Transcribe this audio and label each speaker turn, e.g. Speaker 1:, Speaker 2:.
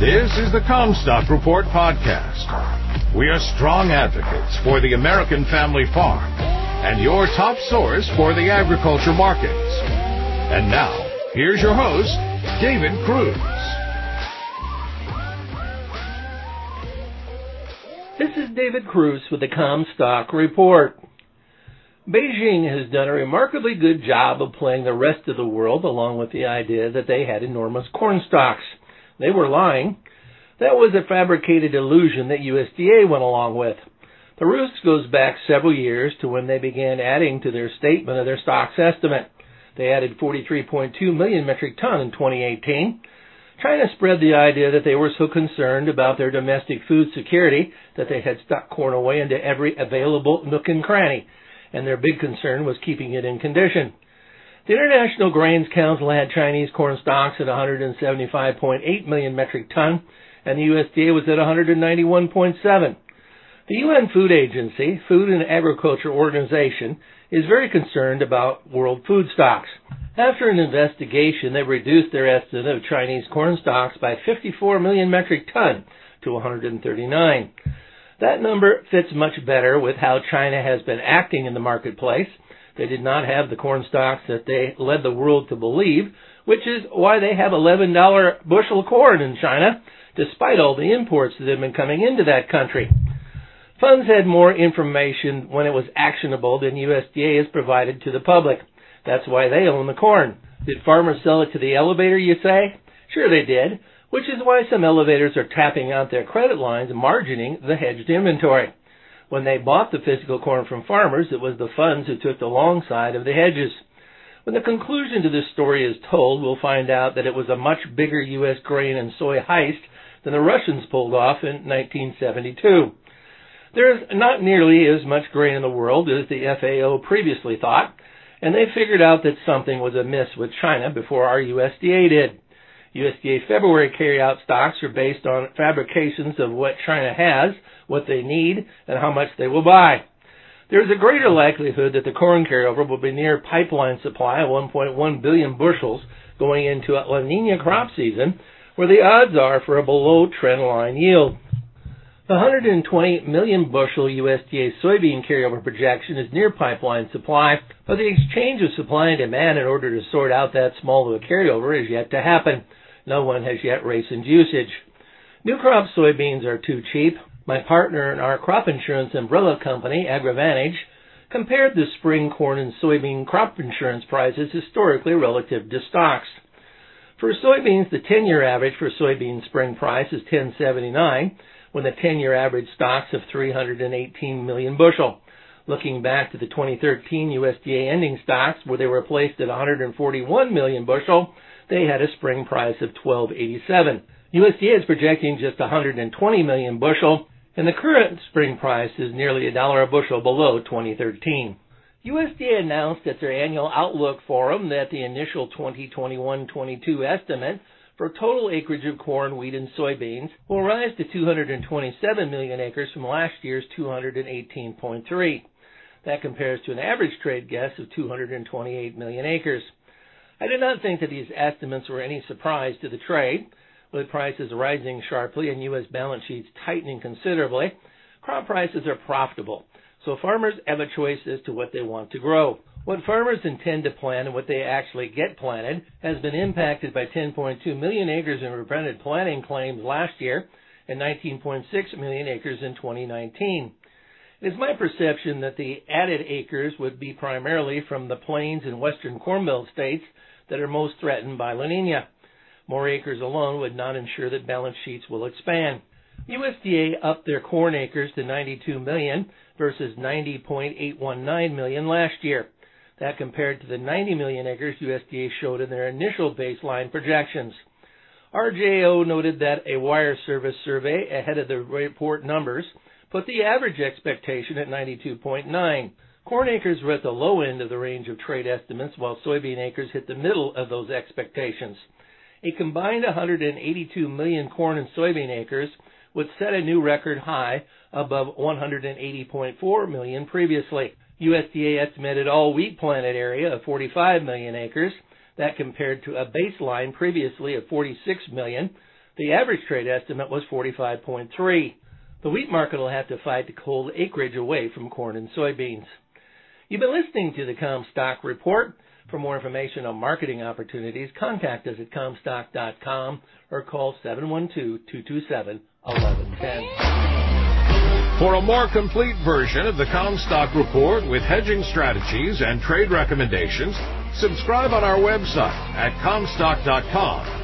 Speaker 1: This is the Commstock Report podcast. We are strong advocates for the American family farm and your top source for the agriculture markets. And now, here's your host, David Kruse.
Speaker 2: This is David Kruse with the Commstock Report. Beijing has done a remarkably good job of playing the rest of the world along with the idea that they had enormous corn stocks. They were lying. That was a fabricated illusion that USDA went along with. The ruse goes back several years to when they began adding to their statement of their stocks estimate. They added 43.2 million metric ton in 2018. China spread the idea that they were so concerned about their domestic food security that they had stuck corn away into every available nook and cranny and their big concern was keeping it in condition. The International Grains Council had Chinese corn stocks at 175.8 million metric ton, and the USDA was at 191.7. The UN Food Agency, Food and Agriculture Organization, is very concerned about world food stocks. After an investigation, they reduced their estimate of Chinese corn stocks by 54 million metric ton to 139. That number fits much better with how China has been acting in the marketplace. They did not have the corn stocks that they led the world to believe, which is why they have $11 bushel corn in China, despite all the imports that have been coming into that country. Funds had more information when it was actionable than USDA has provided to the public. That's why they own the corn. Did farmers sell it to the elevator, you say? Sure they did which is why some elevators are tapping out their credit lines, margining the hedged inventory. When they bought the physical corn from farmers, it was the funds who took the long side of the hedges. When the conclusion to this story is told, we'll find out that it was a much bigger U.S. grain and soy heist than the Russians pulled off in 1972. There is not nearly as much grain in the world as the FAO previously thought, and they figured out that something was amiss with China before our USDA did. USDA February carryout stocks are based on fabrications of what China has, what they need, and how much they will buy. There is a greater likelihood that the corn carryover will be near pipeline supply of 1.1 billion bushels going into La Nina crop season, where the odds are for a below trend line yield. The 120 million bushel USDA soybean carryover projection is near pipeline supply, but the exchange of supply and demand in order to sort out that small of a carryover is yet to happen. No one has yet raised usage. New crop soybeans are too cheap. My partner in our crop insurance umbrella company, AgriVantage, compared the spring corn and soybean crop insurance prices historically relative to stocks. For soybeans, the 10-year average for soybean spring price is 1079, when the 10-year average stocks of 318 million bushel. Looking back to the 2013 USDA ending stocks, where they were placed at 141 million bushel, they had a spring price of 12.87. USDA is projecting just 120 million bushel, and the current spring price is nearly a dollar a bushel below 2013. USDA announced at their annual Outlook Forum that the initial 2021-22 estimate for total acreage of corn, wheat, and soybeans will rise to 227 million acres from last year's 218.3. That compares to an average trade guess of 228 million acres. I do not think that these estimates were any surprise to the trade. With prices rising sharply and U.S. balance sheets tightening considerably, crop prices are profitable, so farmers have a choice as to what they want to grow. What farmers intend to plant and what they actually get planted has been impacted by 10.2 million acres in prevented planting claims last year and 19.6 million acres in 2019. It is my perception that the added acres would be primarily from the plains and western corn belt states that are most threatened by La Nina. More acres alone would not ensure that balance sheets will expand. USDA upped their corn acres to 92 million versus 90.819 million last year. That compared to the 90 million acres USDA showed in their initial baseline projections. RJO noted that a wire service survey ahead of the report numbers put the average expectation at 92.9. Corn acres were at the low end of the range of trade estimates, while soybean acres hit the middle of those expectations. A combined 182 million corn and soybean acres would set a new record high above 180.4 million previously. USDA estimated all wheat planted area of 45 million acres. That compared to a baseline previously of 46 million. The average trade estimate was 45.3. The wheat market will have to fight to hold acreage away from corn and soybeans. You've been listening to the Commstock Report. For more information on marketing opportunities, contact us at Commstock.com or call 712-227-1110.
Speaker 1: For a more complete version of the Commstock Report with hedging strategies and trade recommendations, subscribe on our website at commstock.com